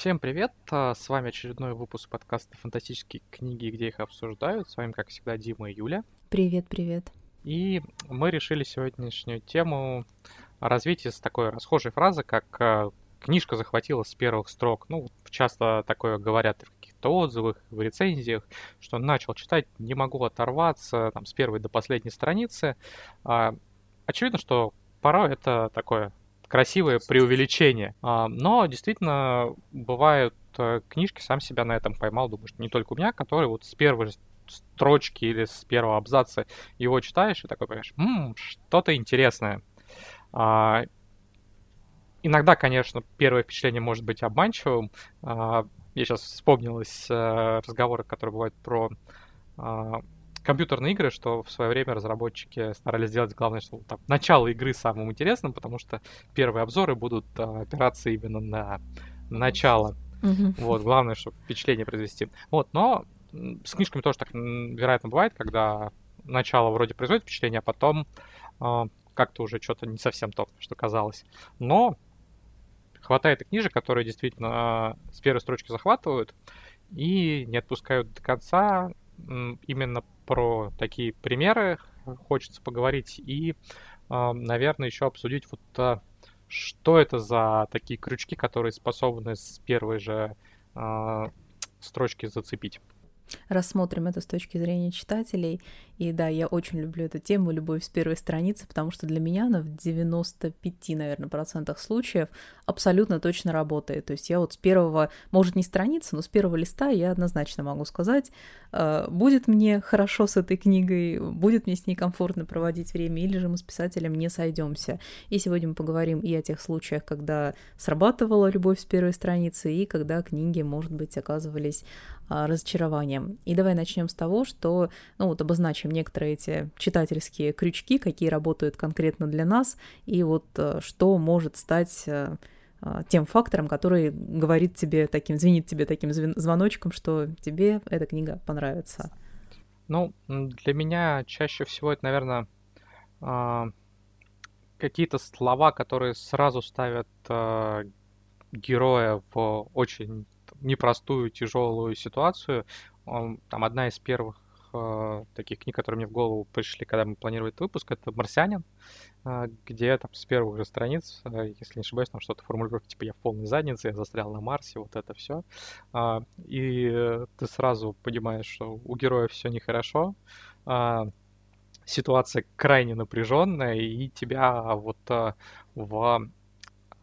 Всем привет! а, С вами очередной выпуск подкаста «Фантастические книги, где их обсуждают». С вами, как всегда, Дима и Юля. Привет, привет. И мы решили сегодняшнюю тему развить из такой расхожей фразы, как а, «книжка захватила с первых строк». Ну, часто такое говорят в каких-то отзывах, в рецензиях, что начал читать, не могу оторваться там, с первой до последней страницы. А, Очевидно, что порой это такое красивое преувеличение. А, Но действительно бывают э, книжки, сам себя на этом поймал, думаю, что не только у меня, которые вот с первой же строчки или с первого абзаца его читаешь и такой понимаешь, «М, что-то интересное. А, Иногда, конечно, первое впечатление может быть обманчивым. А, Я сейчас вспомнилась э, разговоры, которые бывают про компьютерные игры, что в свое время разработчики старались сделать главное, что там, начало игры самым интересным, потому что первые обзоры будут а, опираться именно на начало. Мгм. Вот, главное, чтобы впечатление произвести. Вот, но с книжками тоже так, вероятно, бывает, когда начало вроде производит впечатление, а потом а, как-то уже что-то не совсем то, что казалось. Но хватает и книжек, которые действительно а, с первой строчки захватывают и не отпускают до конца. Именно про такие примеры хочется поговорить и, а, наверное, еще обсудить вот а, что это за такие крючки, которые способны с первой же а, строчки зацепить. Рассмотрим это с точки зрения читателей. И да, я очень люблю эту тему «Любовь с первой страницы», потому что для меня она в 95, наверное, процентах случаев абсолютно точно работает. То есть я вот с первого, может, не страницы, но с первого листа я однозначно могу сказать, э, будет мне хорошо с этой книгой, будет мне с ней комфортно проводить время, или же мы с писателем не сойдемся. И сегодня мы поговорим и о тех случаях, когда срабатывала любовь с первой страницы, и когда книги, может быть, оказывались а, разочарованием. И давай начнем с того, что, ну вот обозначим некоторые эти читательские крючки, какие работают конкретно для нас, и вот э, что может стать э, а, тем фактором, который говорит тебе таким, звенит тебе таким звоночком, что тебе эта книга понравится. Ну, для меня чаще всего это, наверное, а, какие-то слова, которые сразу ставят героя в очень непростую, тяжелую ситуацию. Он- Там одна из первых а, таких книг, которые мне в голову пришли, когда мы планировали этот выпуск, это «Марсианин», а, где там с первых же страниц, а, если не ошибаюсь, там что-то формулировка, типа «я в полной заднице, я застрял на Марсе», вот это все. И э, ты сразу понимаешь, что у героя все нехорошо, а, ситуация крайне напряженная, и тебя вот а, в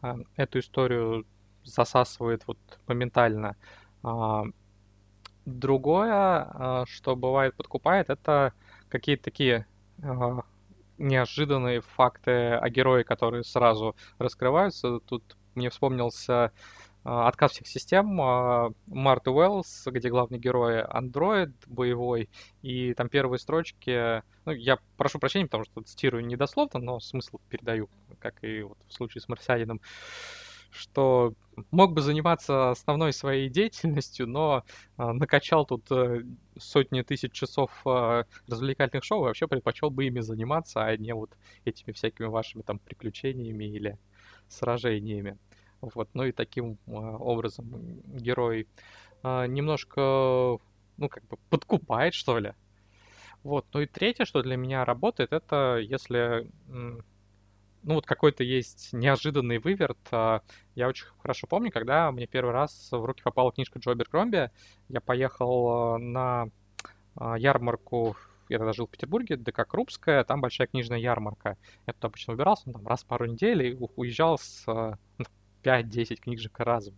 а, эту историю засасывает вот моментально. А, Другое, а, что бывает подкупает, это какие-то такие а, неожиданные факты о герое, которые сразу раскрываются. Тут мне вспомнился а, «Отказ всех систем» Марты Уэллс, где главный герой андроид боевой, и там первые строчки... Ну, я прошу прощения, потому что цитирую недословно, но смысл передаю, как и вот в случае с «Марсианином», что мог бы заниматься основной своей деятельностью, но а, накачал тут э, сотни тысяч часов а, развлекательных шоу, и вообще предпочел бы ими заниматься, а не вот этими всякими вашими там приключениями или сражениями. Вот, ну и таким а, образом герой а, немножко, ну, как бы подкупает, что ли. Вот, ну и третье, что для меня работает, это если, ну, вот какой-то есть неожиданный выверт. А, Я очень хорошо помню, когда мне первый раз в руки попала книжка Джо Аберкромби, я поехал а, на а, ярмарку, я тогда жил в Петербурге, ДК Крупская, там большая книжная ярмарка. Я туда обычно выбирался, ну, там раз в пару недель и уезжал с а, ну, 5-10 книжек раз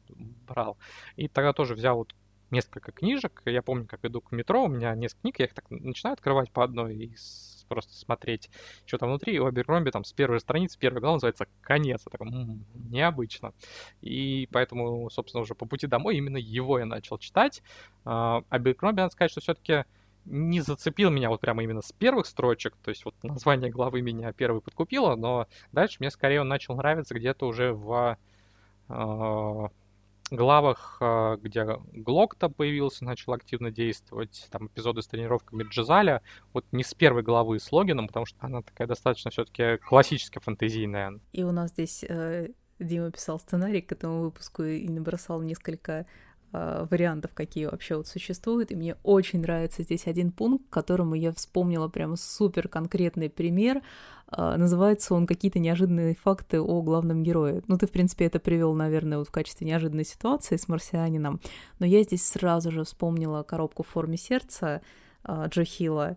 брал. И тогда тоже взял вот несколько книжек. Я помню, как иду к метро, у меня несколько книг, я их так начинаю открывать по одной и с- просто смотреть, что там внутри. И у Аберкромби там с первой страницы, первая глава называется «Конец». Я такой, «М, необычно. И поэтому, собственно, уже по пути домой именно его я начал читать. А, Аберкромби, надо сказать, что все-таки не зацепил меня вот прямо именно с первых строчек, то есть вот название главы меня первый подкупило, но дальше мне скорее он начал нравиться где-то уже в а, главах, а, где Глок-то появился, начал активно действовать, там эпизоды с тренировками Джизаля, вот не с первой главы с Логином, потому что она такая достаточно все-таки классически фэнтезийная. И у нас здесь э, Дима писал сценарий к этому выпуску и набросал несколько э, вариантов, какие вообще вот существуют. И мне очень нравится здесь один пункт, которому я вспомнила прям супер конкретный пример. Э, называется он «Какие-то неожиданные факты о главном герое». Ну, ты, в принципе, это привел, наверное, вот в качестве неожиданной ситуации с марсианином. Но я здесь сразу же вспомнила коробку в форме сердца э, Джо Хилла.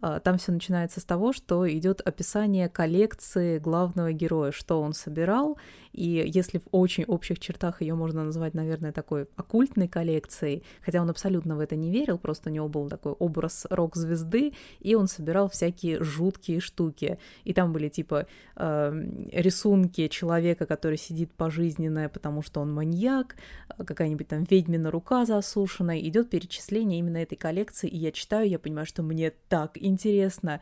А, там все начинается с того, что идет описание коллекции главного героя, что он собирал, и если в очень общих чертах ее можно назвать, наверное, такой оккультной коллекцией, хотя он абсолютно в это не верил, просто у него был такой образ рок-звезды, и он собирал всякие жуткие штуки. И там были типа э, рисунки человека, который сидит пожизненное, потому что он маньяк, какая-нибудь там ведьмина рука засушенная, идет перечисление именно этой коллекции, и я читаю, я понимаю, что мне так интересно,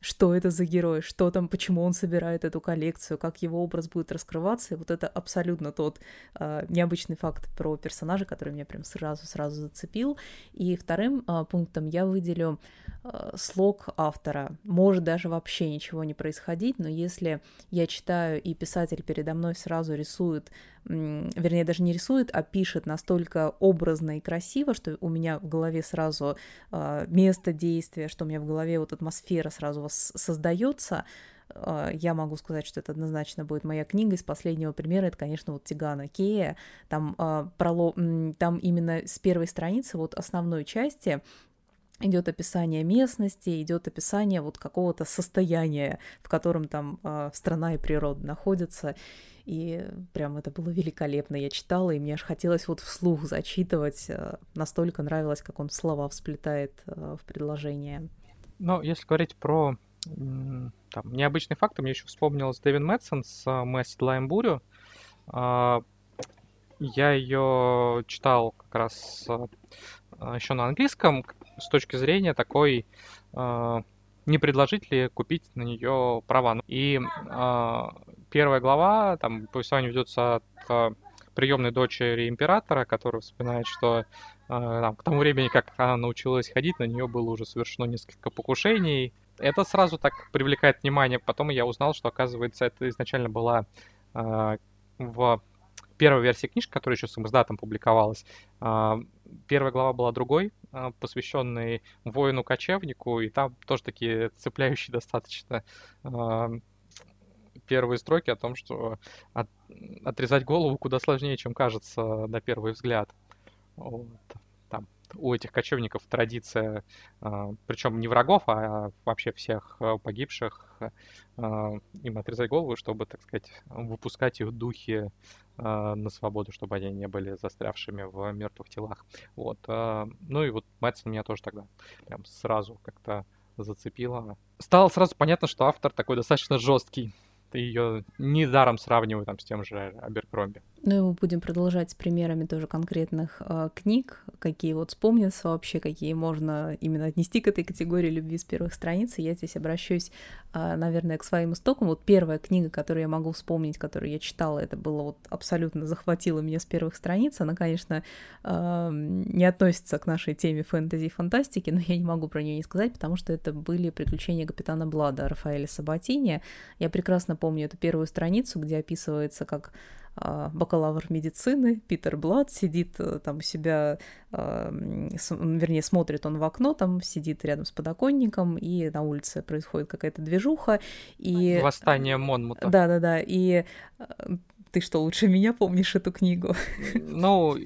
что это за герой, что там, почему он собирает эту коллекцию, как его образ будет раскрываться. И вот это абсолютно тот э, необычный факт про персонажа, который меня прям сразу-сразу зацепил. И вторым э, пунктом я выделю э, слог автора. Может даже вообще ничего не происходить, но если я читаю, и писатель передо мной сразу рисует вернее, даже не рисует, а пишет настолько образно и красиво, что у меня в голове сразу э, место действия, что у меня в голове вот атмосфера сразу создается, э, я могу сказать, что это однозначно будет моя книга. Из последнего примера это, конечно, вот Тигана Кея. Там, э, пролог, там именно с первой страницы, вот основной части, идет описание местности, идет описание вот какого-то состояния, в котором там э, страна и природа находятся. И прям это было великолепно. Я читала, и мне аж хотелось вот вслух зачитывать. Э, настолько нравилось, как он слова всплетает э, в предложение. Ну, если говорить про там, необычный факт, мне еще вспомнилась Дэвин Мэтсон с э, «Мы оседлаем бурю». А, я ее читал как раз еще на английском с точки зрения такой не предложить ли купить на нее права. И первая глава, там повествование ведется от э, приемной дочери императора, которая вспоминает, что э, там, к тому времени, как она научилась ходить, на нее было уже совершено несколько покушений. Это сразу так привлекает внимание. Потом я узнал, что, оказывается, это изначально была э, в первой версии книжки, которая еще с издатом публиковалась. Э, первая глава была другой, э, посвященной воину-кочевнику, и там тоже такие цепляющие достаточно э, первые строки о том, что от, отрезать голову куда сложнее, чем кажется на первый взгляд. Вот. Там у этих кочевников традиция, а, причем не врагов, а вообще всех а, погибших, а, им отрезать голову, чтобы, так сказать, выпускать их духи на свободу, чтобы они не были застрявшими в мертвых телах. Вот. Ну и вот Мэтсон меня тоже тогда прям сразу как-то зацепило. Стало сразу понятно, что автор такой достаточно жесткий ее недаром сравнивают там с тем же Аберкромби. Ну и мы будем продолжать с примерами тоже конкретных э, книг, какие вот вспомнятся вообще, какие можно именно отнести к этой категории любви с первых страниц. И я здесь обращусь, э, наверное, к своим истокам. Вот первая книга, которую я могу вспомнить, которую я читала, это было вот абсолютно захватило меня с первых страниц. Она, конечно, э, не относится к нашей теме фэнтези и фантастики, но я не могу про нее не сказать, потому что это были приключения капитана Блада Рафаэля Сабатини. Я прекрасно помню эту первую страницу, где описывается, как бакалавр медицины Питер Блад сидит э, там у себя, а, вернее, смотрит он в окно, там сидит рядом с подоконником, и на улице происходит какая-то движуха, и... Восстание Монмута. Да-да-да, и э, ты что, лучше меня помнишь эту книгу? Ну,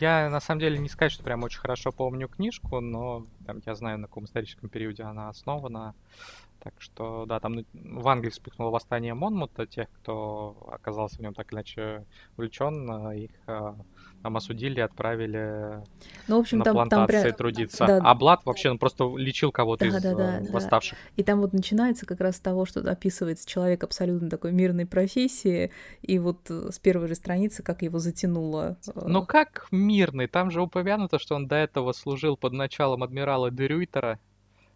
я на самом деле не сказать, что прям очень хорошо помню книжку, но там, я знаю, на каком историческом периоде она основана. Так что, да, там в Англии вспыхнуло восстание Монмута, тех, кто оказался в нем так или иначе увлечен, их а, там осудили, отправили ну, в общем, на там, плантации там трудиться. Да, а Блад вообще он просто лечил кого-то да, из да, да, восставших. Да. И там вот начинается как раз с того, что описывается человек абсолютно такой мирной профессии, и вот э, с первой же страницы как его затянуло. Э. Ну как мирный? Там же упомянуто, что он до этого служил под началом адмирала Дерюйтера,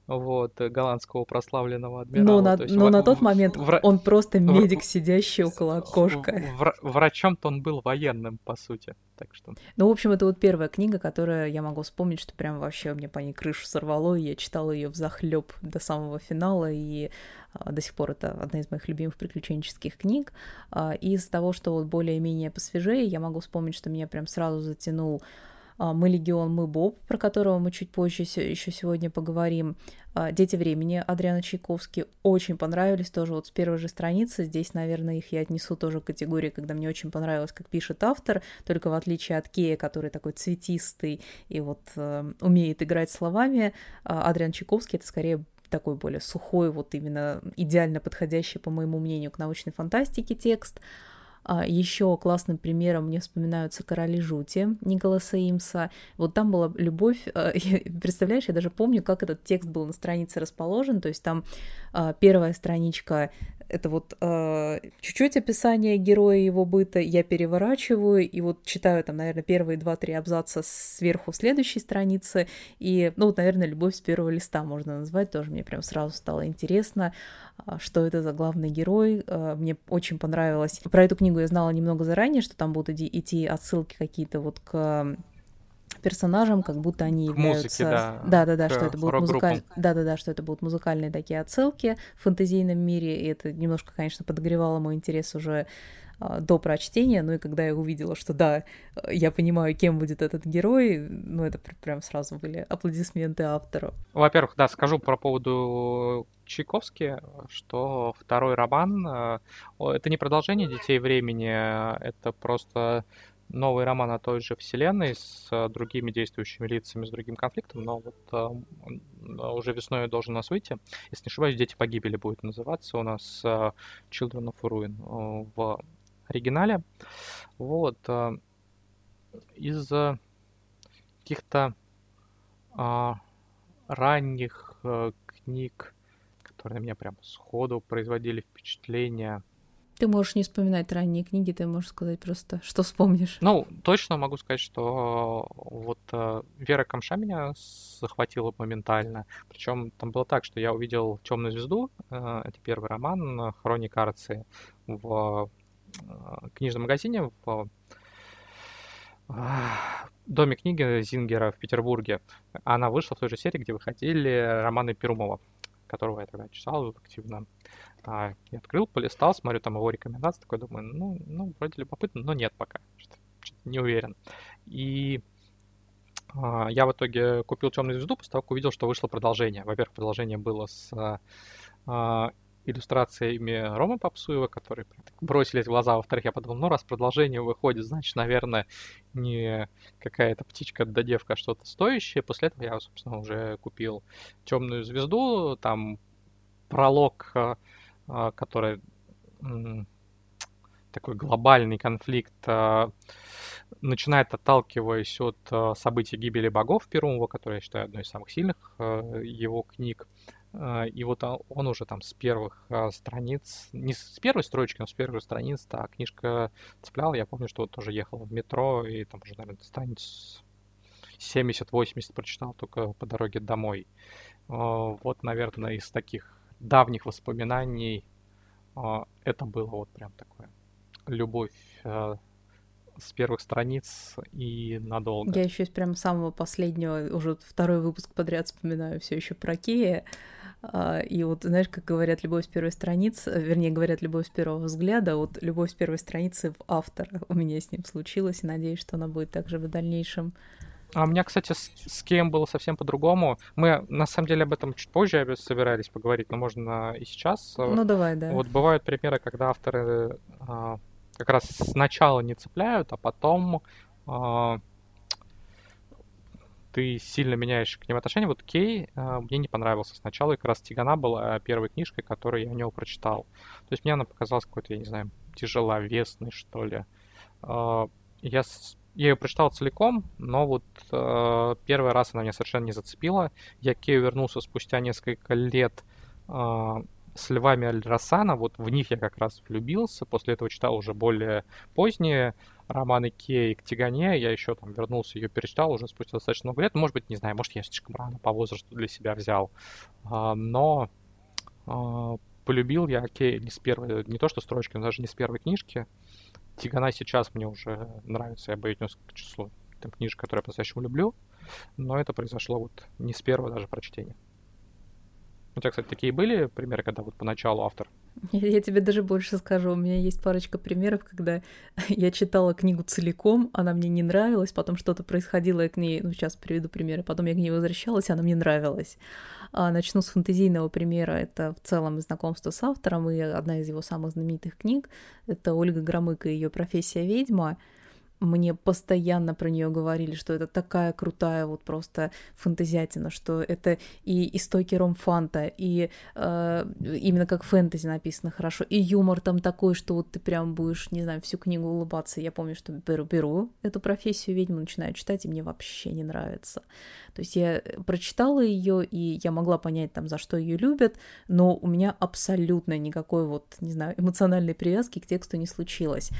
вот, э, голландского прославленного адмирала. Но на, но в, на тот момент в, он просто медик, в, сидящий около окошка. Врачом-то он был военным, по сути. Так что... Ну, в общем, это вот первая книга, которая я могу вспомнить, что прям вообще мне по ней крышу сорвало, и я читала ее в захлеб до самого финала, и А, до сих пор это одна из моих любимых приключенческих книг. А, из того, что вот более-менее посвежее, я могу вспомнить, что меня прям сразу затянул мы Легион, мы Боб, про которого мы чуть позже еще сегодня поговорим. Дети времени Адриана Чайковский очень понравились тоже вот с первой же страницы. Здесь, наверное, их я отнесу тоже к категории, когда мне очень понравилось, как пишет автор, только в отличие от Кея, который такой цветистый и вот э, умеет играть словами, Адриан Чайковский это скорее такой более сухой, вот именно идеально подходящий, по моему мнению, к научной фантастике текст. А, Еще классным примером мне вспоминаются «Короли жути» Николаса Имса. Вот там была любовь. А, представляешь, я даже помню, как этот текст был на странице расположен. То есть там а, первая страничка это вот э, чуть-чуть описание героя его быта. Я переворачиваю и вот читаю там, наверное, первые два-три абзаца сверху следующей страницы, и, ну, вот, наверное, любовь с первого листа можно назвать, тоже мне прям сразу стало интересно, что это за главный герой, мне очень понравилось. Про эту книгу я знала немного заранее, что там будут идти отсылки какие-то вот к персонажам, как будто они являются... Музыке, да. Да, да, да, что это будут музыкальные... Да, да, да, что это будут музыкальные такие отсылки в фэнтезийном мире, и это немножко, конечно, подогревало мой интерес уже а, до прочтения, ну и когда я увидела, что да, я понимаю, кем будет этот герой, ну это прям сразу были аплодисменты автору. Во-первых, да, скажу про поводу Чайковски, что второй роман э, это не продолжение «Детей времени», это просто новый роман о той же вселенной с э, другими действующими лицами, с другим конфликтом, но вот э, уже весной должен у нас выйти. Если не ошибаюсь, «Дети погибели» будет называться у нас э, Children of Ruin э, в оригинале. Вот. Э, из каких-то э, ранних э, книг, которые на меня прям сходу производили впечатление, ты можешь не вспоминать ранние книги, ты можешь сказать просто, что вспомнишь. Ну, точно могу сказать, что вот э, Вера Камша меня захватила моментально. Причем там было так, что я увидел Темную звезду, э, это первый роман Хроник Арции в э, книжном магазине в э, Доме книги Зингера в Петербурге. Она вышла в той же серии, где выходили романы Перумова, которого я тогда читал активно. А, я открыл, полистал, смотрю там его рекомендации, такой думаю, ну, ну вроде любопытно, но нет пока, что-то, что-то не уверен. И а, я в итоге купил Темную звезду после того, как увидел, что вышло продолжение. Во-первых, продолжение было с а, иллюстрациями Ромы Попсуева, которые бросились в глаза. Во-вторых, я подумал, ну, раз продолжение выходит, значит, наверное, не какая-то птичка да девка, а что-то стоящее. После этого я, собственно, уже купил Темную звезду. Там пролог а, который такой глобальный конфликт а, начинает отталкиваясь от событий гибели богов Перумова, который я считаю одной из самых сильных его книг. И вот он уже там с первых страниц, не с первой строчки, но с первых страниц, та книжка цепляла. Я помню, что вот тоже ехал в метро, и там уже, наверное, страниц 70-80 прочитал только по дороге домой. Вот, наверное, из таких давних воспоминаний а, это было вот прям такое любовь а, с первых страниц и надолго. Я еще из прям самого последнего, уже второй выпуск подряд вспоминаю все еще про Кея. А, и вот, знаешь, как говорят, любовь с первой страницы, вернее, говорят, любовь с первого взгляда, вот любовь с первой страницы в автора у меня с ним случилась, и надеюсь, что она будет также в дальнейшем. А у меня, кстати, с, с кем было совсем по-другому. Мы, на самом деле, об этом чуть позже собирались поговорить, но можно и сейчас. Ну, давай, да. Вот бывают примеры, когда авторы а, как раз сначала не цепляют, а потом а, ты сильно меняешь к ним отношение. Вот Кей а, мне не понравился сначала, и как раз Тигана была первой книжкой, которую я у него прочитал. То есть мне она показалась какой-то, я не знаю, тяжеловесной, что ли. А, я я ее прочитал целиком, но вот э, первый раз она меня совершенно не зацепила. Я к Кею вернулся спустя несколько лет э, с Львами Аль-Рассана, вот в них я как раз влюбился, после этого читал уже более поздние романы Кей к Тигане, я еще там вернулся, ее перечитал уже спустя достаточно много лет, может быть, не знаю, может, я слишком рано по возрасту для себя взял, э, но э, полюбил я Кей не с первой, не то что строчки, но даже не с первой книжки, Тигана сейчас мне уже нравится, я бы отнес к числу там, книжек, которые я по-настоящему люблю, но это произошло вот не с первого даже прочтения. У тебя, кстати, такие были примеры, когда вот поначалу автор? Я тебе даже больше скажу. У меня есть парочка примеров, когда я читала книгу целиком, она мне не нравилась, потом что-то происходило, я к ней, ну, сейчас приведу примеры, потом я к ней возвращалась, она мне нравилась. А начну с фантазийного примера. Это в целом знакомство с автором, и одна из его самых знаменитых книг. Это Ольга Громыко и ее профессия ведьма мне постоянно про нее говорили, что это такая крутая вот просто фантазиатина, что это и истоки ромфанта, и э, именно как фэнтези написано хорошо, и юмор там такой, что вот ты прям будешь, не знаю, всю книгу улыбаться. Я помню, что беру, беру эту профессию ведьму, начинаю читать, и мне вообще не нравится. То есть я прочитала ее, и я могла понять там, за что ее любят, но у меня абсолютно никакой вот, не знаю, эмоциональной привязки к тексту не случилось.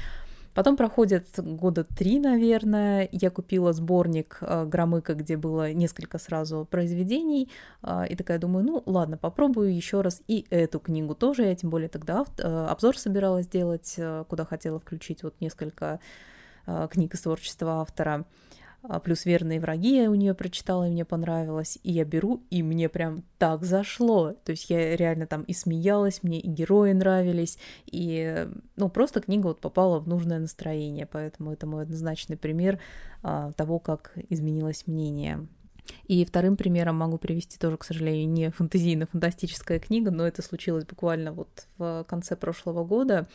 Потом проходит года три, наверное. Я купила сборник э, Громыка, где было несколько сразу произведений. Э, и такая думаю, ну ладно, попробую еще раз и эту книгу тоже. Я тем более тогда э, обзор собиралась делать, куда хотела включить вот несколько книг из творчества автора. А, плюс «Верные враги» я у нее прочитала, и мне понравилось, и я беру, и мне прям так зашло, то есть я реально там и смеялась, мне и герои нравились, и, ну, просто книга вот попала в нужное настроение, поэтому это мой однозначный пример а, того, как изменилось мнение. И вторым примером могу привести тоже, к сожалению, не фантазийно-фантастическая книга, но это случилось буквально вот в конце прошлого года.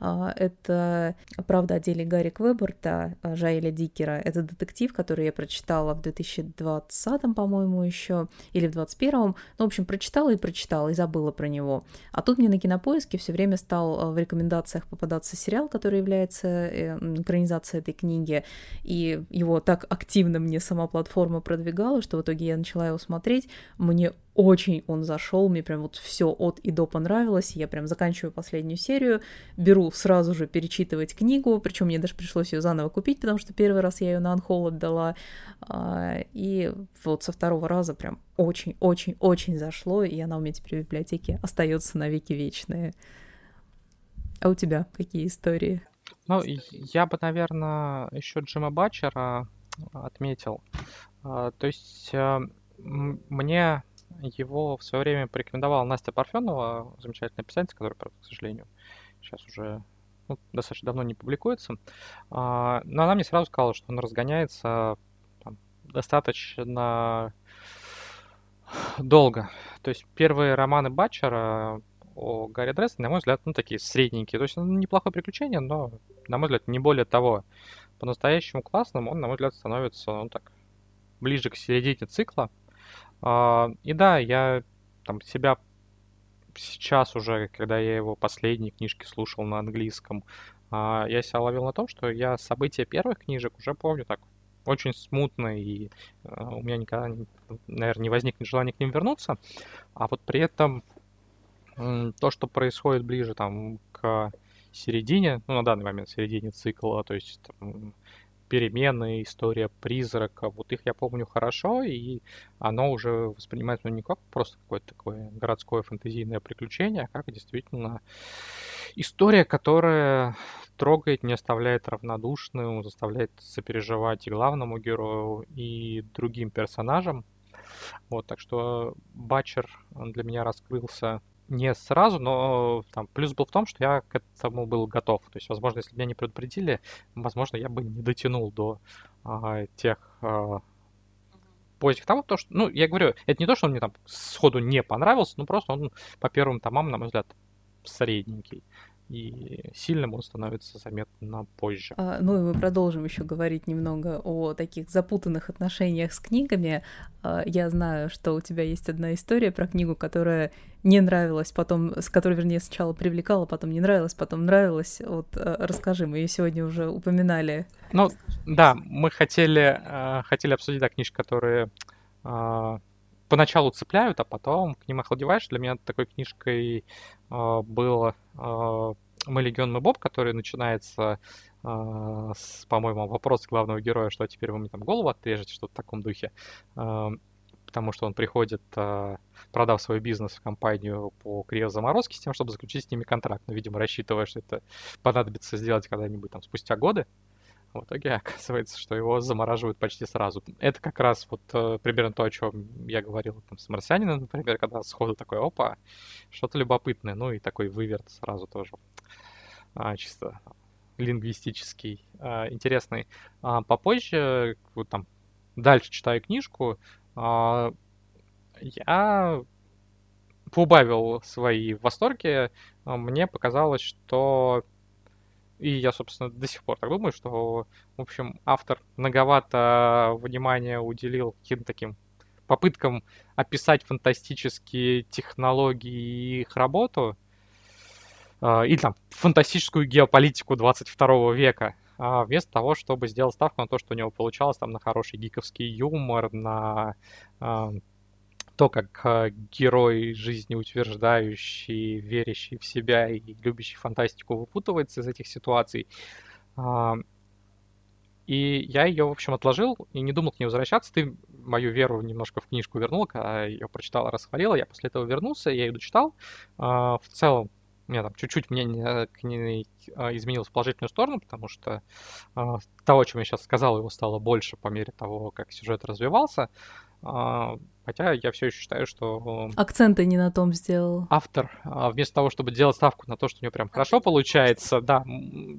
А, это «Правда о деле Гарри Квеберта» Жаэля Дикера. Это детектив, который я прочитала в 2020, по-моему, еще, или в 2021. Ну, в общем, прочитала и прочитала, и забыла про него. А тут мне на Кинопоиске все время стал а, в рекомендациях попадаться сериал, который является э, экранизацией этой книги, и его так активно мне сама платформа продвигала, что в итоге я начала его смотреть. Мне очень он зашел, мне прям вот все от и до понравилось. Я прям заканчиваю последнюю серию, беру сразу же перечитывать книгу, причем мне даже пришлось ее заново купить, потому что первый раз я ее на анхол отдала. А, и вот со второго раза прям очень-очень-очень зашло, и она у меня теперь в библиотеке остается навеки вечная. А у тебя какие истории? Ну, я бы, наверное, еще Джима Батчера отметил. А, то есть э, мне его в свое время порекомендовала Настя Парфенова, замечательная писательница, которая, правда, к сожалению, сейчас уже ну, достаточно давно не публикуется. А, но она мне сразу сказала, что он разгоняется там, достаточно долго. То есть первые романы Батчера о Гарри Дрессе, на мой взгляд, ну, такие средненькие. То есть ну, неплохое приключение, но, на мой взгляд, не более того. По-настоящему классным он, на мой взгляд, становится, ну, так, ближе к середине цикла. А, и да, я там себя сейчас уже, когда я его последние книжки слушал на английском, а, я себя ловил на том, что я события первых книжек уже помню так очень смутно, и а, у меня никогда, наверное, не возникнет желания к ним вернуться. А вот при этом то, что происходит ближе там к середине, ну, на данный момент середине цикла, то есть там, перемены, история призрака, вот их я помню хорошо, и оно уже воспринимается ну, не как просто какое-то такое городское фэнтезийное приключение, а как действительно история, которая трогает, не оставляет равнодушным, заставляет сопереживать и главному герою, и другим персонажам. Вот, так что Батчер для меня раскрылся не сразу, но там плюс был в том, что я к этому был готов. То есть, возможно, если меня не предупредили, возможно, я бы не дотянул до а, тех а, поиски того, то, что, ну, я говорю, это не то, что он мне там сходу не понравился, но просто он по первым томам, на мой взгляд, средненький и сильным он становится заметно позже. А, ну и мы продолжим еще говорить немного о таких запутанных отношениях с книгами. А, я знаю, что у тебя есть одна история про книгу, которая не нравилась, потом, с которой, вернее, сначала привлекала, потом не нравилась, потом нравилась. Вот а, расскажи, мы ее сегодня уже упоминали. Ну, да, мы хотели, а, хотели обсудить да, книжки, которые а, поначалу цепляют, а потом к ним охладеваешь. Для меня такой книжкой э, был э, «Мы легион, мы Боб», который начинается э, с, по-моему, вопроса главного героя, что теперь вы мне там голову отрежете, что-то в таком духе. Э, потому что он приходит, э, продав свой бизнес в компанию по криозаморозке с тем, чтобы заключить с ними контракт. Но, видимо, рассчитывая, что это понадобится сделать когда-нибудь там спустя годы. В итоге оказывается, что его замораживают почти сразу. Это как раз вот э, примерно то, о чем я говорил там, с марсианином, например, когда сходу такой, опа, что-то любопытное, ну и такой выверт сразу тоже. А, чисто лингвистический, а, интересный. А, попозже, вот там, дальше читаю книжку, а, я поубавил свои восторги. Мне показалось, что и я, собственно, до сих пор так думаю, что, в общем, автор многовато внимания уделил каким-то таким попыткам описать фантастические технологии и их работу, э, или там фантастическую геополитику 22 века, э, вместо того, чтобы сделать ставку на то, что у него получалось там на хороший гиковский юмор, на э, то, как э, герой жизнеутверждающий, верящий в себя и любящий фантастику выпутывается из этих ситуаций. А, и я ее, в общем, отложил и не думал к ней возвращаться. Ты мою веру немножко в книжку вернул, когда ее прочитал, расхвалила. Я после этого вернулся, я ее дочитал. А, в целом, у меня там чуть-чуть мнение к ней а, изменилось в положительную сторону, потому что того, о чем я сейчас сказал, его стало больше по мере того, как сюжет развивался. А, хотя я все еще считаю, что... Акценты не на том сделал. Автор, а, вместо того, чтобы делать ставку на то, что у него прям хорошо получается, да,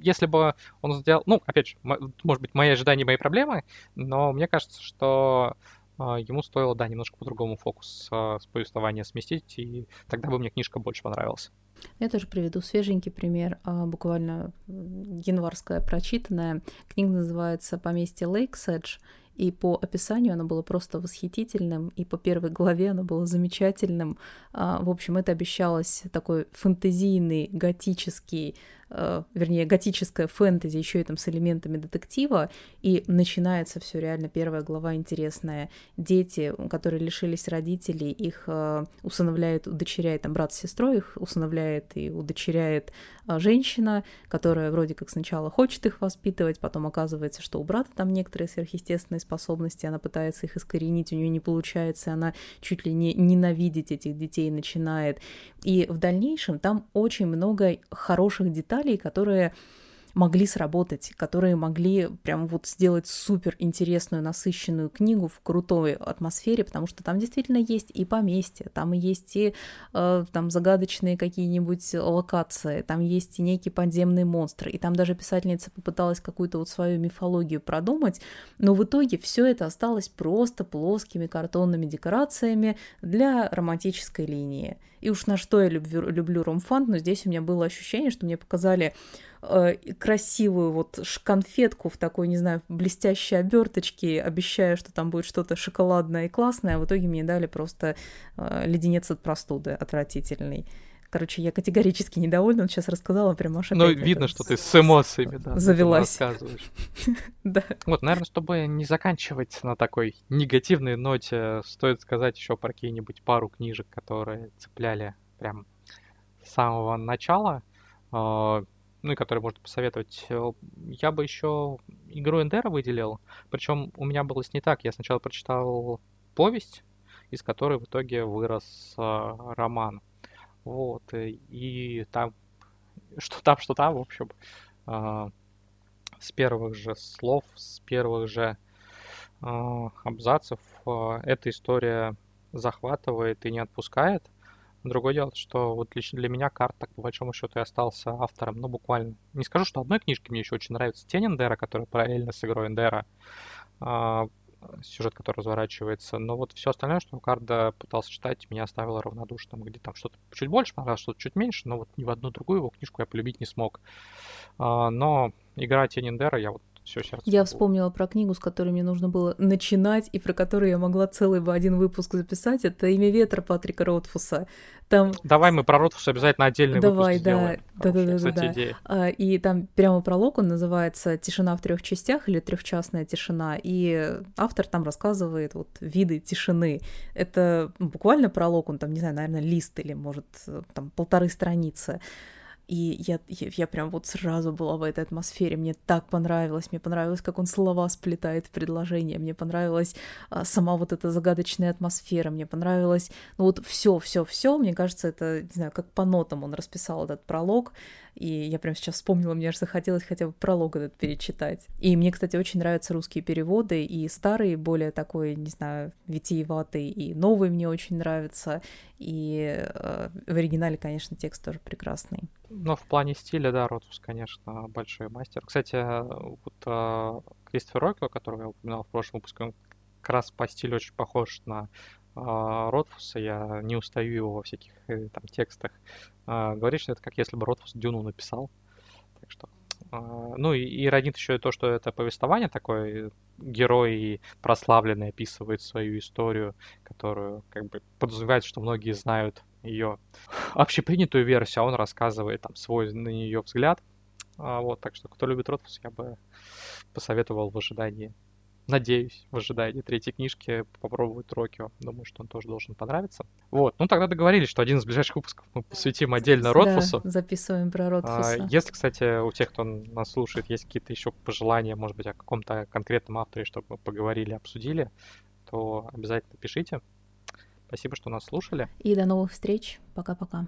если бы он сделал... Ну, опять же, может быть, мои ожидания, мои проблемы, но мне кажется, что а, ему стоило, да, немножко по-другому фокус с повествования сместить, и тогда бы мне книжка больше понравилась. Я тоже приведу свеженький пример, буквально январская прочитанная. Книга называется «Поместье Лейкседж», и по описанию оно было просто восхитительным, и по первой главе оно было замечательным. А, в общем, это обещалось такой фэнтезийный, готический э, вернее, готическая фэнтези, еще и там с элементами детектива, и начинается все реально, первая глава интересная. Дети, которые лишились родителей, их э, усыновляет, удочеряет, там брат с сестрой их усыновляет и удочеряет э, женщина, которая вроде как сначала хочет их воспитывать, потом оказывается, что у брата там некоторые сверхъестественные способности, она пытается их искоренить, у нее не получается, она чуть ли не ненавидеть этих детей начинает. И в дальнейшем там очень много хороших деталей, деталей, которые могли сработать, которые могли прям вот сделать супер интересную, насыщенную книгу в крутой атмосфере, потому что там действительно есть и поместье, там есть и э, там загадочные какие-нибудь локации, там есть и некие подземные монстры, и там даже писательница попыталась какую-то вот свою мифологию продумать, но в итоге все это осталось просто плоскими картонными декорациями для романтической линии. И уж на что я люблю, люблю ромфант, но здесь у меня было ощущение, что мне показали э, красивую вот конфетку в такой, не знаю, блестящей оберточке, обещая, что там будет что-то шоколадное и классное, а в итоге мне дали просто э, леденец от простуды отвратительный. Короче, я категорически недовольна, он сейчас рассказала прям аж Ну, видно, что ты с эмоциями, да. Завелась. Да. Вот, наверное, чтобы не заканчивать на такой негативной ноте, стоит сказать еще про какие-нибудь пару книжек, которые цепляли прям с самого начала, а, ну и которые можно посоветовать. Я бы еще игру Эндера выделил, причем у меня было не так. Я сначала прочитал повесть, из которой в итоге вырос а, роман. Вот, э, и там, что там, что там, в общем, э, с первых же слов, с первых же э, абзацев э, эта история захватывает и не отпускает. Другое дело, что вот лично для меня карт, так по большому счету, и остался автором, ну, буквально. Не скажу, что одной книжки мне еще очень нравится Тень Эндера, которая параллельно с игрой Эндера сюжет, который разворачивается. Но вот все остальное, что Карда пытался читать, меня оставило равнодушным. Где там что-то чуть больше понравилось, что-то чуть меньше, но вот ни в одну другую его книжку я полюбить не смог. А, но игра Тенниндера я вот все сердце. Я вспомнила про книгу, с которой мне нужно было начинать, и про которую я могла целый бы один выпуск записать. Это «Имя ветра» Патрика Ротфуса. Там... Давай мы про Ротфуса обязательно отдельный Давай, выпуск да, сделаем. Да, да, да, да, да. А, и там прямо пролог, он называется «Тишина в трех частях» или «Трехчастная тишина». И автор там рассказывает вот виды тишины. Это буквально пролог, он там, не знаю, наверное, лист или, может, там полторы страницы. И я, я, я прям вот сразу была в этой атмосфере. Мне так понравилось. Мне понравилось, как он слова сплетает в предложение. Мне понравилась а, сама вот эта загадочная атмосфера. Мне понравилось, ну вот все, все, все. Мне кажется, это, не знаю, как по нотам он расписал этот пролог. И я прям сейчас вспомнила, мне аж захотелось хотя бы пролог этот перечитать. И мне, кстати, очень нравятся русские переводы, и старые, более такой, не знаю, витиеватый, и новый мне очень нравится. И э, в оригинале, конечно, текст тоже прекрасный. Ну, в плане стиля, да, Ротфус, конечно, большой мастер. Кстати, вот э, Кристофер Рокко, которого я упоминал в прошлом выпуске, он как раз по стилю очень похож на э, Ротфуса. Я не устаю его во всяких э, там текстах. Э, говорит, что это как если бы Ротфус Дюну написал. Так что ну и, и роднит еще и то, что это повествование такое, герой прославленный описывает свою историю, которую как бы подразумевает, что многие знают ее общепринятую версию, а он рассказывает там свой на нее взгляд. А, вот, так что кто любит Ротфус, я бы посоветовал в ожидании надеюсь, в ожидании третьей книжки попробовать Рокио. Думаю, что он тоже должен понравиться. Вот, ну тогда договорились, что один из ближайших выпусков мы посвятим отдельно Ротфусу. Да, записываем про Ротфуса. А, если, кстати, у тех, кто нас слушает, есть какие-то еще пожелания, может быть, о каком-то конкретном авторе, чтобы мы поговорили, обсудили, то обязательно пишите. Спасибо, что нас слушали. И до новых встреч. Пока-пока.